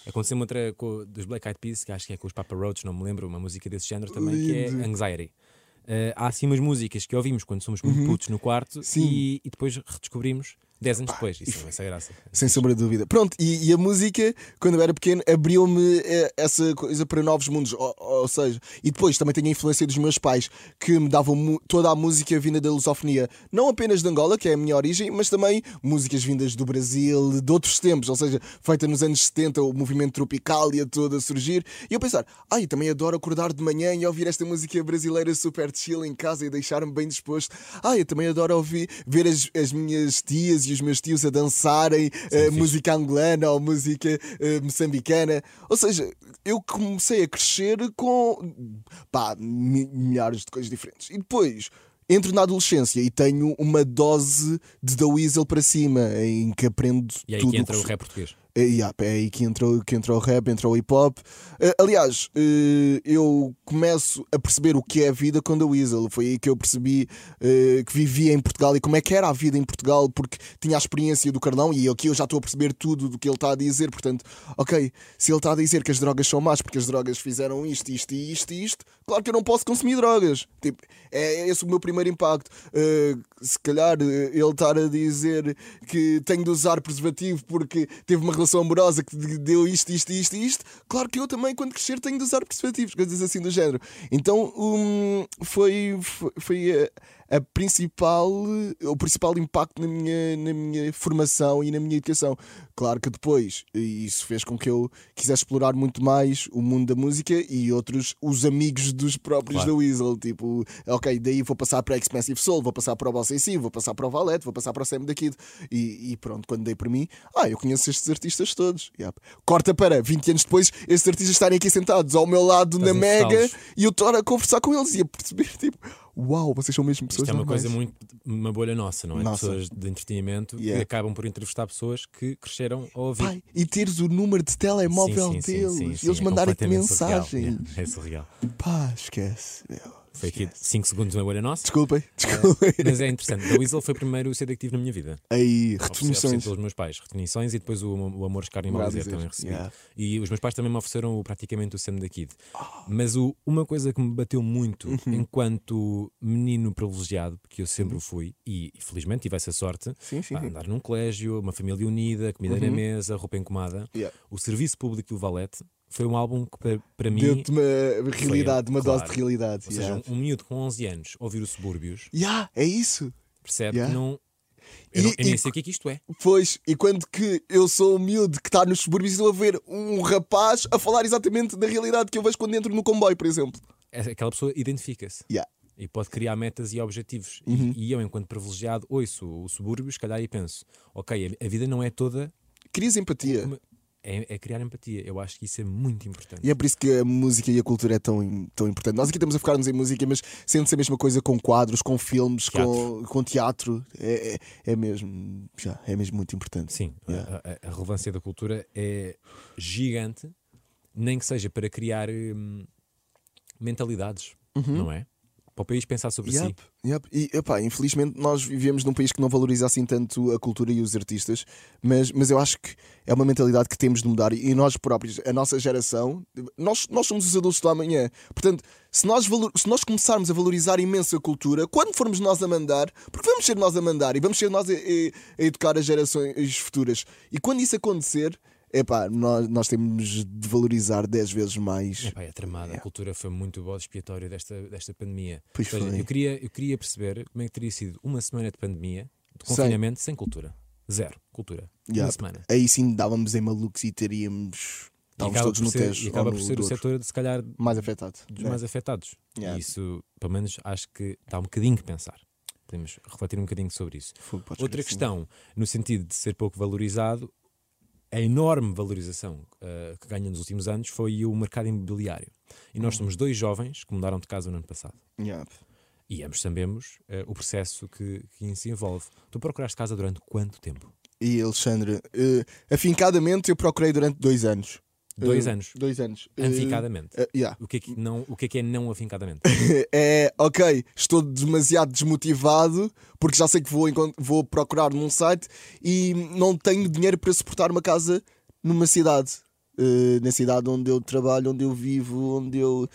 Aconteceu-me outra co- dos Black Eyed Peas, que acho que é com os Papa Roach, não me lembro, uma música desse género também, que é Lindo. Anxiety. Eh, há assim umas músicas que ouvimos quando somos muito putos no quarto Uhum. E, e depois redescobrimos 10 anos depois. Isso é essa graça. Sem sombra de dúvida. Pronto, e, e a música, quando eu era pequeno, abriu-me eh, essa coisa para novos mundos. Ou, ou seja, e depois também tenho a influência dos meus pais, que me davam toda a música vinda da lusofonia. Não apenas de Angola, que é a minha origem, mas também músicas vindas do Brasil, de outros tempos. Ou seja, feita nos anos 70, o movimento tropical ia todo a surgir. E eu pensar, ai, também adoro acordar de manhã e ouvir esta música brasileira super chill em casa e deixar-me bem disposto. Ai, eu também adoro ouvir, ver as, as minhas tias e os meus tios a dançarem eh, fixe. música angolana ou música eh, moçambicana. Ou seja, eu comecei a crescer com pá, mi- milhares de coisas diferentes. E depois entro na adolescência e tenho uma dose de The Weasel para cima, em que aprendo E aí tudo que entra o rap português. É, yeah, é aí que entrou, que entrou o rap, entrou o hip hop. Eh, aliás, eh, eu começo a perceber o que é a vida com The Weasel. Foi aí que eu percebi eh, que vivia em Portugal e como é que era a vida em Portugal, porque tinha a experiência do Carlão e aqui eu já estou a perceber tudo do que ele está a dizer. Portanto, ok, se ele está a dizer que as drogas são más porque as drogas fizeram isto, isto e isto isto, claro que eu não posso consumir drogas. Tipo, é esse o meu primeiro impacto. Eh, se calhar eh, ele estar a dizer que tenho de usar preservativo porque teve uma relação amorosa que de- deu isto, isto, isto isto, claro que eu também, quando crescer, tenho de usar preservativos, coisas assim do género. Então hum, foi, foi, foi a, principal, o principal impacto na minha, na minha formação e na minha educação. Claro que depois isso fez com que eu quisesse explorar muito mais o mundo da música e outros, os amigos dos próprios Claro. da Weasel. Tipo, ok, daí vou passar para Expensive Soul, vou passar para o Bossa vou passar para o Valete, vou passar para o Sam da Kid. E, e pronto, quando dei para mim, ah, eu conheço estes artistas todos. Yep. Corta para 20 anos depois, estes artistas estarem aqui sentados ao meu lado Estás na Mega e eu estou a conversar com eles e a perceber, tipo, uau, vocês são mesmo pessoas Isto é uma normais. coisa muito, uma bolha nossa, não é? Nossa. Pessoas de entretenimento que Yeah. acabam por entrevistar pessoas que cresceram a ouvir. Pai, e teres o número de telemóvel Sim, sim, deles sim, e eles é mandarem-te completamente surreal. mensagens. Yeah, É surreal. Pá, esquece. meu. Foi aqui 5 segundos uma bolha nossa. Desculpem, desculpem. Mas é interessante. The Weasel foi o primeiro CD que tive na minha vida. Aí, redefinições. pelos meus pais. Redefinições e depois o, o Amor Carne e Moral Malazer dizer, também recebi. yeah. E os meus pais também me ofereceram o- praticamente o Sam da Kid. Ah. Mas o- uma coisa que me bateu muito Uhum. enquanto menino privilegiado, porque eu sempre o fui, e, felizmente tive essa sorte, Sim, sim, andar num colégio, uma família unida, comida na mesa, roupa encomada. Yeah. O Serviço Público do Valete foi um álbum que para, para mim. Deu-te uma realidade, uma dose claro. de realidade. Ou seja, yeah. um, um miúdo com 11 anos ouvir o Subúrbios Yeah, é isso. percebe Yeah. não. Eu, E- não- eu nem e- sei o que é que isto é. Pois, e quando que eu sou humilde que está nos subúrbios e estou a ver um rapaz a falar exatamente da realidade que eu vejo quando entro no comboio, por exemplo. É- Aquela pessoa identifica-se. Yeah. E pode criar metas e objetivos. E- Uhum. E, eu, enquanto privilegiado, ouço o subúrbio, se calhar, e penso: ok, a, a vida não é toda. Crias empatia. É, é criar empatia. Eu acho que isso é muito importante. E é por isso que a música e a cultura é tão, tão importante. Nós aqui estamos a focar-nos em música, mas sente-se a mesma coisa com quadros, com filmes, Com, Teatro. com teatro. É, é, é mesmo, já, é mesmo muito importante. Sim, a- Yeah. a, a relevância da cultura é gigante, nem que seja para criar hum, mentalidades, Uhum. não é? Para o país pensar sobre Yep, si. yep. E infelizmente nós vivemos num país que não valoriza assim tanto a cultura e os artistas, mas, mas eu acho que é uma mentalidade que temos de mudar e nós próprios, a nossa geração, nós, nós somos os adultos do amanhã. Portanto, se nós, valor, se nós começarmos a valorizar imenso a cultura, quando formos nós a mandar, porque vamos ser nós a mandar e vamos ser nós a, a- a educar as gerações futuras, e quando isso acontecer, epá, nós, nós temos de valorizar 10 vezes mais. Epá, é tramada. A cultura foi muito bode expiatório desta, desta pandemia. Pois Ou seja, foi. Eu, queria, eu queria perceber como é que teria sido uma semana de pandemia, de Sem- confinamento, sem, cultura. Zero cultura. Uma Yep. semana. Aí sim dávamos em malucos e teríamos. Estávamos todos no Tejo. e acaba por ser o setor, se calhar, mais afetado. dos né? mais afetados. Yeah. E isso, pelo menos, acho que dá um bocadinho que pensar. Podemos refletir um bocadinho sobre isso. Outra questão, no sentido de ser pouco valorizado, a enorme valorização eh, que ganha nos últimos anos foi o mercado imobiliário. E Hum. nós somos dois jovens que mudaram de casa no ano passado. Yeah. E ambos sabemos eh, o processo que, que isso envolve. Tu procuraste casa durante quanto tempo? E Alexandre, eh, afincadamente eu procurei durante dois anos. Dois Eh, anos. Dois anos. Eh, Afincadamente. eh, yeah. O que, é que não, o que é que é não afincadamente? É, ok, estou demasiado desmotivado porque já sei que vou, vou procurar num site e não tenho dinheiro para suportar uma casa numa cidade. Eh, na cidade onde eu trabalho, onde eu vivo, onde eu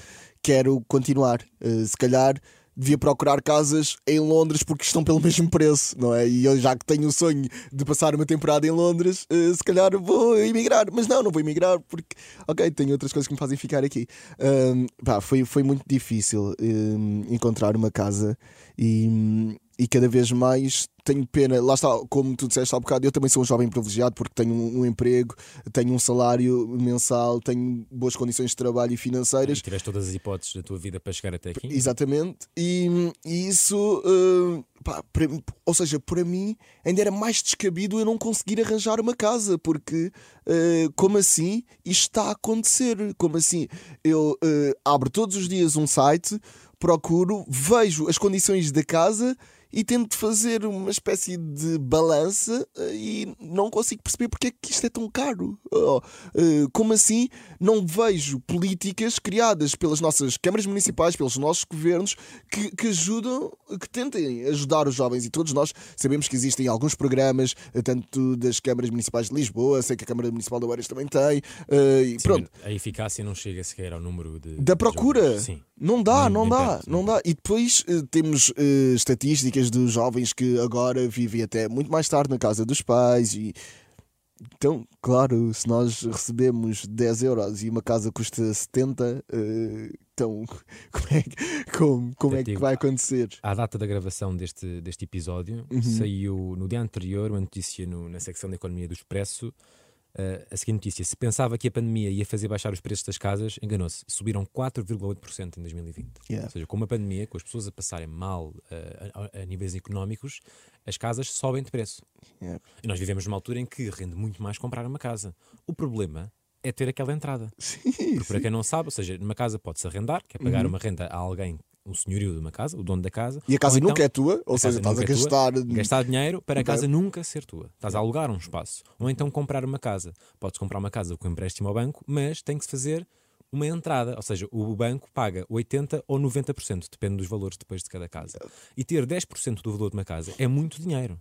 quero continuar. Eh, se calhar devia procurar casas em Londres porque estão pelo mesmo preço, não é? E eu já que tenho o sonho de passar uma temporada em Londres, eh, se calhar vou emigrar. Mas não, não vou emigrar porque, ok, tenho outras coisas que me fazem ficar aqui. Ahm, pá, foi, foi muito difícil hum, encontrar uma casa e, e cada vez mais tenho pena. Lá está, como tu disseste há bocado, eu também sou um jovem privilegiado porque tenho um, um emprego, tenho um salário mensal, tenho boas condições de trabalho e E financeiras. tiveste todas as hipóteses da tua vida para chegar até aqui? Exatamente, e, e isso, hum, pá, para ou seja, para mim ainda era mais descabido eu não conseguir arranjar uma casa, porque eh, como assim isto está a acontecer? Como assim? Eu eh, abro todos os dias um site, procuro, vejo as condições da casa e tento fazer uma espécie de balança eh, e não consigo perceber porque é que isto é tão caro. Oh, eh, como assim não vejo políticas criadas pelas nossas câmaras municipais, pelos nossos governos, que, que ajudam, que tentem ajudar os jovens? E todos nós sabemos que existem alguns programas, eh, tanto das câmaras municipais de Lisboa, sei que a Câmara Municipal de Oeiras também tem, e Sim, pronto. A eficácia não chega sequer ao número de. Da procura. Sim. Não dá, não nem dá, não dá. E depois temos eh, estatísticas dos jovens que agora vivem até muito mais tarde na casa dos pais e então, claro, se nós recebemos 10 euros e uma casa custa 70, eh, então como é, que- como, como é que vai acontecer? À data da gravação deste, deste episódio, Uhum. saiu no dia anterior uma notícia no- na secção da Economia do Expresso. Eh, a seguinte notícia: se pensava que a pandemia ia fazer baixar os preços das casas, enganou-se. Subiram 4,8% em 2020. Yeah. Ou seja, com uma pandemia, com as pessoas a passarem mal eh, a, a- níveis económicos, as casas sobem de preço. Yeah. E nós vivemos numa altura em que rende muito mais comprar uma casa. O problema é ter aquela entrada. Sim, Porque para quem não sabe, ou seja, numa casa pode-se arrendar, que é pagar Uhum. uma renda a alguém, um senhorio de uma casa, o dono da casa. E a casa ou nunca então- é tua, ou seja, estás a é gastar. gastar dinheiro para a casa nunca ser tua. Estás a alugar um espaço. Ou então comprar uma casa. Podes comprar uma casa com empréstimo ao banco, mas tem que se fazer uma entrada. Ou seja, o banco paga 80% ou 90%, depende dos valores depois de cada casa. E ter 10% do valor de uma casa é muito dinheiro.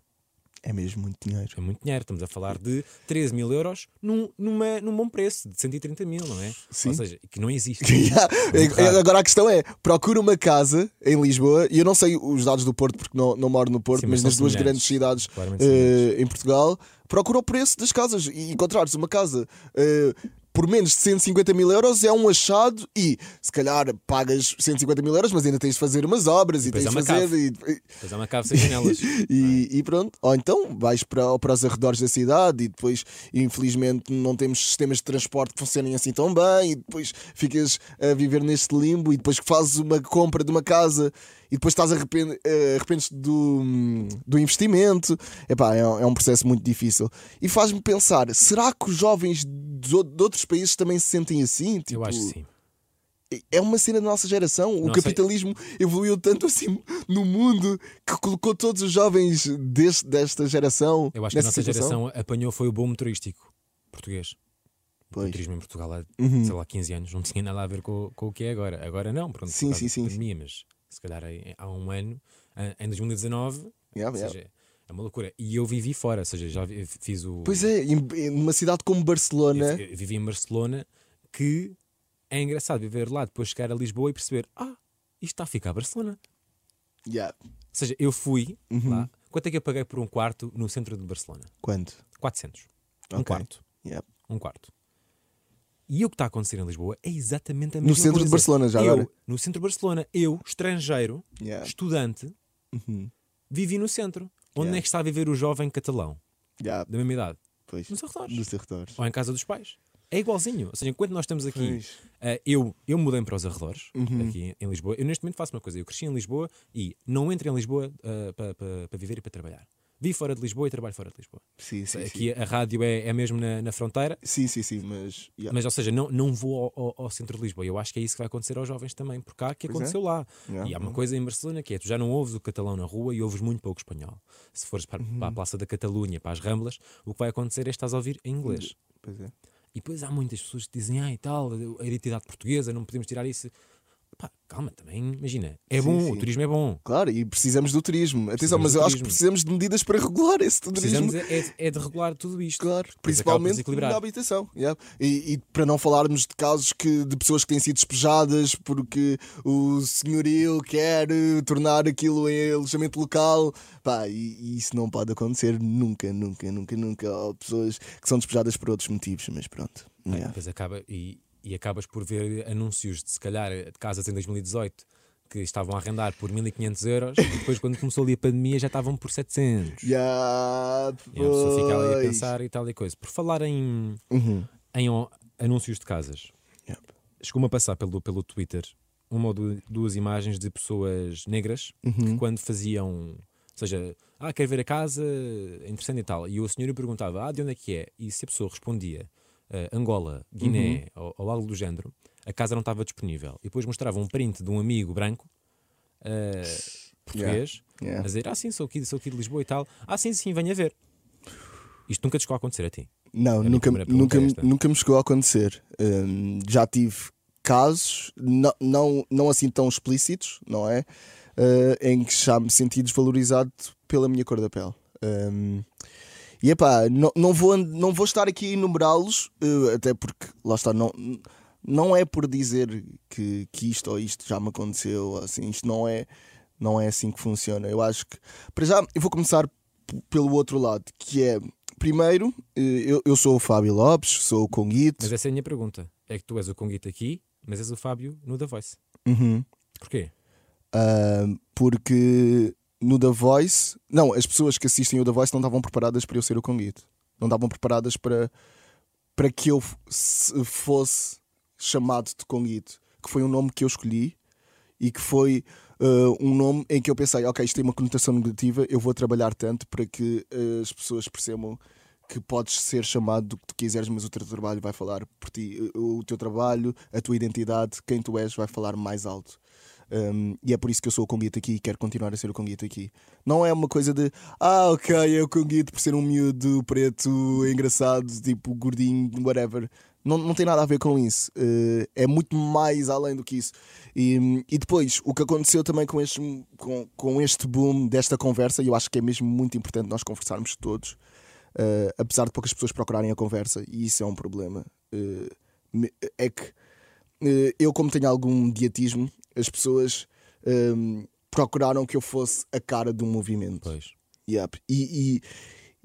É mesmo muito dinheiro. É muito dinheiro. Estamos a falar de 13 mil euros num, numa, num bom preço, de 130 mil, não é? Sim. Ou seja, que não existe. Raro. Agora a questão é: procura uma casa em Lisboa, e eu não sei os dados do Porto porque não, não moro no Porto, Sim, mas mas nas duas grandes cidades semelhantes. em Portugal, procura o preço das casas e encontrares uma casa. eh, por menos de 150 mil euros é um achado e se calhar pagas 150 mil euros, mas ainda tens de fazer umas obras e Depois tens é de fazer. E, Depois há uma cave sem janelas. e, e pronto, ou então vais para, para os arredores da cidade e depois, infelizmente, não temos sistemas de transporte que funcionem assim tão bem, e depois ficas a viver neste limbo, e depois fazes uma compra de uma casa e depois estás arrepend, eh, arrependes do, do investimento. Epá, é, um- é um processo muito difícil. E faz-me pensar: será que os jovens de, outros países também se sentem assim? Tipo, Eu acho que sim. é uma cena da nossa geração. O Não sei. capitalismo evoluiu tanto assim no mundo que colocou todos os jovens deste, desta geração. Eu acho que a nossa situação. geração apanhou foi o boom turístico português. O turismo em Portugal há, Uhum. sei lá, 15 anos não tinha nada a ver com, com o que é agora. Agora não, pronto, Sim, sim, sim, pandemia, mas se calhar há um ano, em 2019, Yeah, ou yeah. seja, é uma loucura. E eu vivi fora, ou seja, já fiz o. Pois é, em, em uma cidade como Barcelona. Eu, eu vivi em Barcelona, que é engraçado viver lá, depois chegar a Lisboa e perceber: ah, isto está a ficar Barcelona. Yeah. Ou seja, eu fui Uhum. lá. Quanto é que eu paguei por um quarto no centro de Barcelona? Quanto? 400. Um Ok. quarto. Yeah. Um quarto. E o que está a acontecer em Lisboa é exatamente a No mesma centro de coisa. Barcelona, já eu, agora. No centro de Barcelona, eu, estrangeiro, Yeah. estudante, Uhum. vivi no centro. Onde Yeah. é que está a viver o jovem catalão, Yeah. da mesma idade? Pois. Nos arredores. Nos arredores. Ou em casa dos pais. É igualzinho. Ou seja, enquanto nós estamos aqui, eh, eu, eu mudei para os arredores, Uhum. aqui em Lisboa. Eu neste momento faço uma coisa. Eu cresci em Lisboa e não entro em Lisboa eh, para para- para viver e para trabalhar. Vivo fora de Lisboa e trabalho fora de Lisboa. Sim, sim, sim. aqui a rádio é, é mesmo na, na fronteira. Sim, sim, sim, mas. yeah. Mas, ou seja, não, não vou ao, ao- ao centro de Lisboa. Eu acho que é isso que vai acontecer aos jovens também, porque há que Pois é. aconteceu lá. Yeah. E há uma coisa em Barcelona que é: tu já não ouves o catalão na rua e ouves muito pouco espanhol. Se fores para, Uhum. para a Praça da Catalunha, para as Ramblas, o que vai acontecer é que estás a ouvir em inglês. Pois é. E depois há muitas pessoas que dizem, ah, e tal, a identidade portuguesa, não podemos tirar isso. Pá, calma, também, imagina. É Sim, bom, sim. o turismo é bom. Claro, e precisamos do turismo. Atenção, Precisamos mas eu acho que precisamos de medidas para regular esse turismo. Precisamos é, é- é de regular tudo isto. Claro, principalmente na habitação. yeah. E, e para não falarmos de casos que, de pessoas que têm sido despejadas porque o senhorio quer eh, tornar aquilo em alojamento local. Pá, e, e isso não pode acontecer nunca, nunca, nunca, nunca. Há pessoas que são despejadas por outros motivos, mas pronto. Ah, Yeah. Depois acaba, e, e acabas por ver anúncios de se calhar de casas em 2018 que estavam a arrendar por 1500 euros e depois quando começou ali a pandemia já estavam por 700. Yeah, E a pessoa fica ali a pensar e tal e coisa. Por falar em, Uhum. em anúncios de casas, Yep. chegou-me a passar pelo, pelo Twitter uma ou du- duas imagens de pessoas negras Uhum. que quando faziam, ou seja, ah, quero ver a casa, é interessante e tal. E o senhor perguntava, ah, de onde é que é? E se a pessoa respondia eh, Angola, Guiné Uhum. ou, ou algo do género, a casa não estava disponível. E depois mostrava um print de um amigo branco eh, português Yeah. a dizer, ah, sim, sou aqui, sou aqui de Lisboa e tal. Ah, sim, sim, venha ver. Isto nunca te chegou a acontecer a ti. Não, A minha nunca, nunca, é nunca me chegou a acontecer. Hum, já tive casos, não, não, não assim tão explícitos, não é? Uh, em que já me senti desvalorizado pela minha cor da pele. Hum, e epá, não, não, vou, não vou estar aqui a enumerá-los, uh, até porque, lá está, não, não é por dizer que, que isto ou isto já me aconteceu, assim, isto não é, não é assim que funciona. Eu acho que, para já, eu vou começar pelo outro lado, que é, primeiro, eh, eu, eu sou o Fábio Lopes, sou o Conguito. Mas essa é a minha pergunta. É que tu és o Conguito aqui, mas és o Fábio no The Voice. Uhum. Porquê? Ah, porque no The Voice, não, as pessoas que assistem o The Voice não estavam preparadas para eu ser o Conguito. Não estavam preparadas para, para que eu fosse chamado de Conguito, que foi um nome que eu escolhi e que foi ah, um nome em que eu pensei, ok, isto tem uma conotação negativa, eu vou trabalhar tanto para que ah, as pessoas percebam que podes ser chamado do que tu quiseres, mas o teu trabalho vai falar por ti. O teu trabalho, a tua identidade, quem tu és, vai falar mais alto. Um, e é por isso que eu sou o Conguito aqui e quero continuar a ser o Conguito aqui. Não é uma coisa de ah, ok, é o Conguito por ser um miúdo preto, engraçado, tipo gordinho, whatever. Não, não tem nada a ver com isso. Uh, é muito mais além do que isso. E, e depois, o que aconteceu também com este, com, com este boom desta conversa, e eu acho que é mesmo muito importante nós conversarmos todos, uh, apesar de poucas pessoas procurarem a conversa, e isso é um problema. uh, é que eu, como tenho algum dietismo, as pessoas ehm, procuraram que eu fosse a cara do movimento. Pois. Yep. E,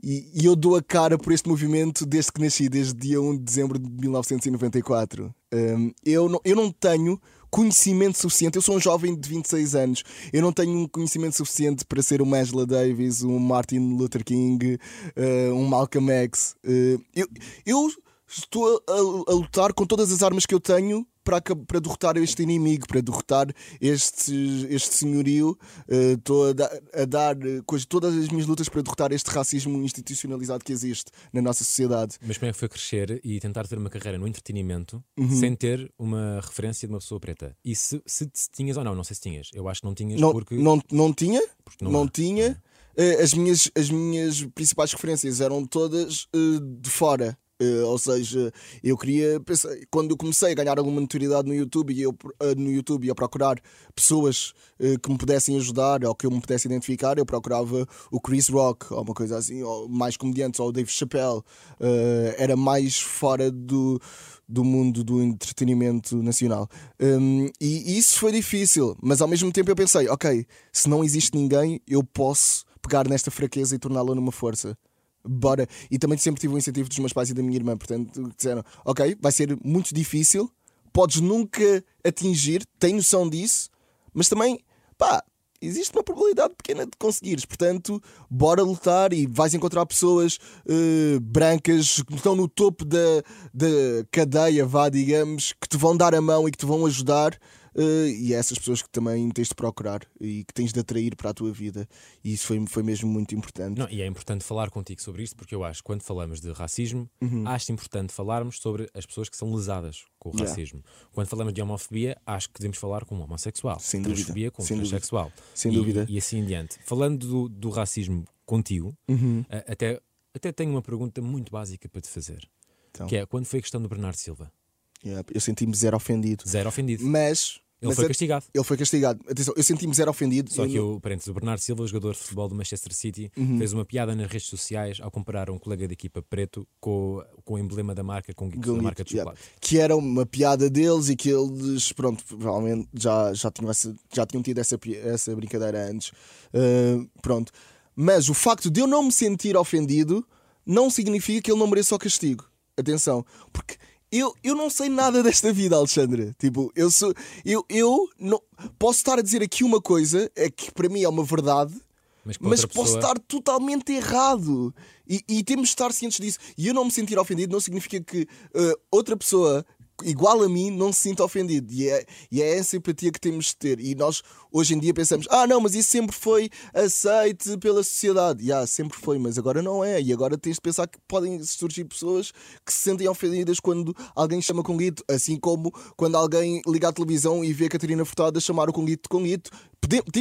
e, e- eu dou a cara por este movimento desde que nasci, desde dia 1 de dezembro de 1994. Ehm, eu, não, eu não tenho conhecimento suficiente, eu sou um jovem de 26 anos, eu não tenho um conhecimento suficiente para ser um Angela Davis, um Martin Luther King, eh, um Malcolm X. Eh, eu, eu estou a, a lutar com todas as armas que eu tenho para, para derrotar este inimigo, para derrotar este, este senhorio. Estou a, da- a dar eh, coisas- todas as minhas lutas para derrotar este racismo institucionalizado que existe na nossa sociedade. Mas como é que foi crescer e tentar ter uma carreira no entretenimento Uhum. sem ter uma referência de uma pessoa preta? E se, se, se tinhas ou não, não sei se tinhas. Eu acho que não tinhas Não, porque, não, não tinha, porque não, há. tinha. Eh, As minhas, as minhas principais referências eram todas eh, de fora. Uh, ou seja, eu queria pensar, quando eu comecei a ganhar alguma notoriedade no YouTube e eu uh, no YouTube a procurar pessoas uh, que me pudessem ajudar ou que eu me pudesse identificar, eu procurava o Chris Rock ou uma coisa assim, ou mais comediantes, ou o Dave Chappelle. era mais fora do, do mundo do entretenimento nacional. Um, e isso foi difícil, mas ao mesmo tempo eu pensei, ok, se não existe ninguém, eu posso pegar nesta fraqueza e torná-la numa força bora. E também sempre tive o incentivo dos meus pais e da minha irmã, portanto, disseram: ok, vai ser muito difícil, podes nunca atingir, tem noção disso, mas também, pá, existe uma probabilidade pequena de conseguires. Portanto, bora lutar e vais encontrar pessoas uh, brancas que estão no topo da, da cadeia, vá, digamos, que te vão dar a mão e que te vão ajudar. Uh, e é essas pessoas que também tens de procurar e que tens de atrair para a tua vida. E isso foi, foi mesmo muito importante. Não, e é importante falar contigo sobre isto, porque eu acho que quando falamos de racismo, uhum. acho importante falarmos sobre as pessoas que são lesadas com o yeah. racismo. Quando falamos de homofobia, acho que devemos falar com um homossexual. Sem transfobia com um transexual. Sem e, dúvida. E assim em diante. Falando do, do racismo contigo, uhum. até, até tenho uma pergunta muito básica para te fazer. Então. Que é, quando foi a questão do Bernardo Silva? Yeah, eu senti-me zero ofendido. Zero ofendido. Mas ele Mas foi castigado. Ele foi castigado. Atenção, eu senti-me zero ofendido. Só que o, parênteses, o Bernardo Silva, o jogador de futebol do Manchester City, uhum. fez uma piada nas redes sociais ao comparar um colega de equipa preto com, com o emblema da marca, com o da marca de chocolate. Yeah. Que era uma piada deles e que eles, pronto, provavelmente já, já, tinham, essa, já tinham tido essa, essa brincadeira antes. Uh, pronto. Mas o facto de eu não me sentir ofendido não significa que ele não mereça o castigo. Atenção, porque eu, eu não sei nada desta vida, Alexandra. Tipo, eu sou. Eu, eu não, posso estar a dizer aqui uma coisa, é que para mim é uma verdade, mas, mas posso estar totalmente errado. E, e, temos de estar cientes disso. E eu não me sentir ofendido não significa que uh, outra pessoa igual a mim não se sinta ofendido. E é, e é essa empatia que temos de ter. E nós hoje em dia pensamos: ah, não, mas isso sempre foi aceite pela sociedade. E yeah, sempre foi, mas agora não é. E agora tens de pensar que podem surgir pessoas que se sentem ofendidas quando alguém chama Conguito, assim como quando alguém liga à televisão e vê a Catarina Furtada chamar o Conguito de Conguito.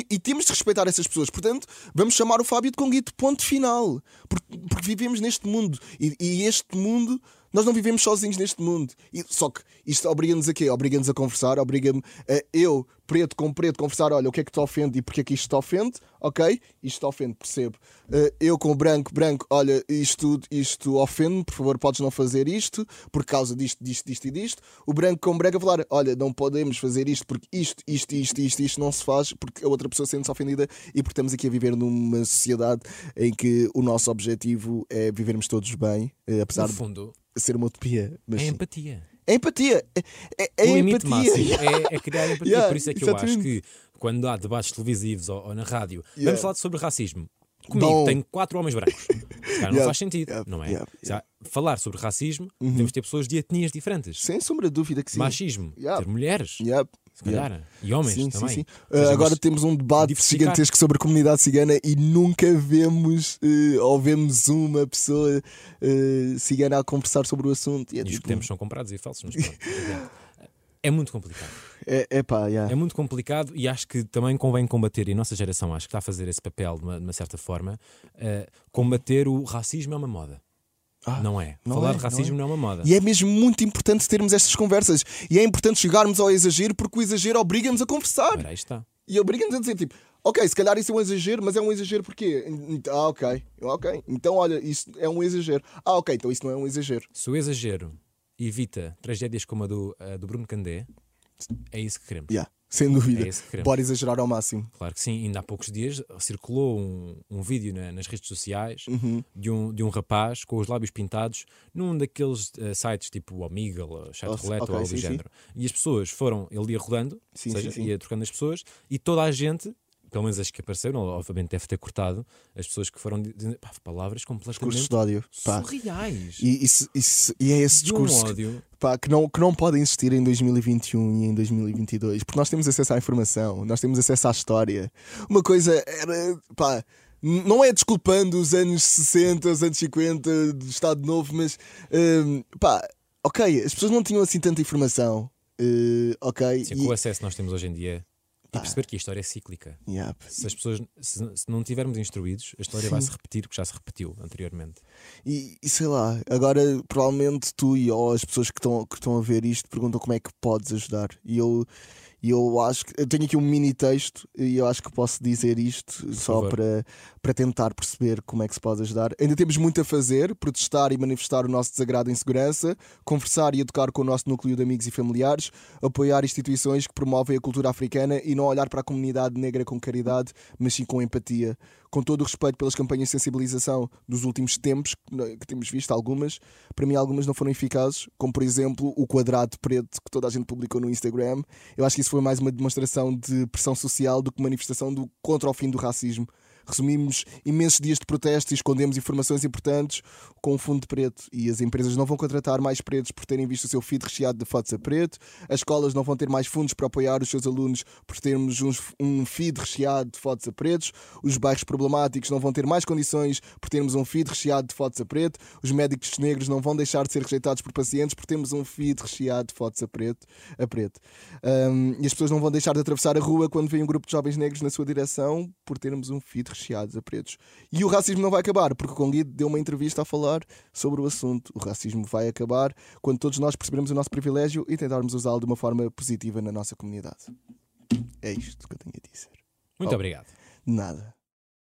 E temos de respeitar essas pessoas. Portanto, vamos chamar o Fábio de Conguito. Ponto final. Porque, porque vivemos neste mundo. E, e este mundo nós não vivemos sozinhos neste mundo. E, só que isto obriga-nos a quê? Obriga-nos a conversar, obriga-me a eu, preto com preto, conversar: olha, o que é que te ofende e porque é que isto te ofende? Ok, isto te ofende, percebo. Uh, eu com branco, branco, olha, isto, isto ofende-me, por favor, podes não fazer isto por causa disto, disto, disto e disto. O branco com branco a falar: olha, não podemos fazer isto porque isto, isto, isto, isto, isto não se faz porque a outra pessoa sente-se ofendida e porque estamos aqui a viver numa sociedade em que o nosso objetivo é vivermos todos bem, uh, apesar no fundo, de ser uma utopia. Mas é empatia. É empatia. É, é, é o limite empatia. máximo é, é, criar empatia. Yeah, Por isso é que exatamente. eu acho que quando há debates televisivos ou, ou na rádio, yeah. vamos falar sobre racismo. Comigo Bom. tenho quatro homens brancos. Cara, não faz sentido, não é? Falar sobre racismo, uhum. devemos ter pessoas de etnias diferentes. Sem sombra de dúvida que sim. Machismo, ter mulheres. Se calhar. Yeah. E homens sim, também. Sim, sim. Uh, agora temos um debate gigantesco sobre a comunidade cigana e nunca vemos uh, ou vemos uma pessoa uh, cigana a conversar sobre o assunto. E, é e tipo... os que temos são comprados e falsos, mas pronto. é muito complicado. É, é, pá, yeah. é muito complicado e acho que também convém combater, e a nossa geração acho que está a fazer esse papel de uma, de uma certa forma, uh, combater o racismo é uma moda. Ah, não é. Não Falar é, de racismo não é. não é. uma moda. E é mesmo muito importante termos estas conversas. E é importante chegarmos ao exagero porque o exagero obriga-nos a conversar. Ora, aí está. E obriga-nos a dizer tipo, ok, se calhar isso é um exagero, mas é um exagero porquê? Ah, ok. Ok. Então olha, isso é um exagero. Ah, ok, então isso não é um exagero. Se o exagero evita tragédias como a do, a do Bruno Candé, é isso que queremos. Yeah. Sem dúvida. É Pode exagerar ao máximo. Claro que sim. Ainda há poucos dias circulou um, um vídeo na, nas redes sociais uhum. de, um, de um rapaz com os lábios pintados num daqueles uh, sites tipo o Omegle, o Chat Roulette okay, ou algo do género. E as pessoas foram, ele ia rodando, sim, ou seja, sim. ia trocando as pessoas e toda a gente pelo menos as que apareceram, obviamente deve ter cortado, as pessoas que foram dizendo pá, palavras completamente discursos de ódio, surreais. E, isso, isso, e é esse discurso um ódio. Que, pá, que, não, que não pode existir em 2021 e em 2022, porque nós temos acesso à informação, nós temos acesso à história. Uma coisa era, pá, não é desculpando os anos 60, os anos 50 do Estado Novo, mas um, pá, ok, as pessoas não tinham assim tanta informação. Uh, ok. Sim, e... com o acesso que nós temos hoje em dia e perceber que a história é cíclica. Yep. Se as pessoas se, se não tivermos instruídos, a história vai se repetir, porque já se repetiu anteriormente. E, e sei lá, agora provavelmente tu e ou as pessoas que estão, que estão a ver isto perguntam como é que podes ajudar. E eu, e eu acho que eu tenho aqui um mini texto e eu acho que posso dizer isto só favor. para, para tentar perceber como é que se pode ajudar. Ainda temos muito a fazer: protestar e manifestar o nosso desagrado em segurança, conversar e educar com o nosso núcleo de amigos e familiares, apoiar instituições que promovem a cultura africana e não olhar para a comunidade negra com caridade, mas sim com empatia. Com todo o respeito pelas campanhas de sensibilização dos últimos tempos, que temos visto algumas, para mim algumas não foram eficazes, como por exemplo o quadrado preto que toda a gente publicou no Instagram. Eu acho que isso foi mais uma demonstração de pressão social do que manifestação do, contra o fim do racismo. Resumimos imensos dias de protesto e escondemos informações importantes com um fundo preto. E as empresas não vão contratar mais pretos por terem visto o seu feed recheado de fotos a preto. As escolas não vão ter mais fundos para apoiar os seus alunos por termos um feed recheado de fotos a pretos. Os bairros problemáticos não vão ter mais condições por termos um feed recheado de fotos a preto. Os médicos negros não vão deixar de ser rejeitados por pacientes por termos um feed recheado de fotos a preto. A preto. Um, e as pessoas não vão deixar de atravessar a rua quando vem um grupo de jovens negros na sua direção por termos um feed recheado a pretos. E o racismo não vai acabar, porque o Conguido deu uma entrevista a falar sobre o assunto. O racismo vai acabar quando todos nós percebermos o nosso privilégio e tentarmos usá-lo de uma forma positiva na nossa comunidade. É isto que eu tenho a dizer. Muito Oh. obrigado. Nada.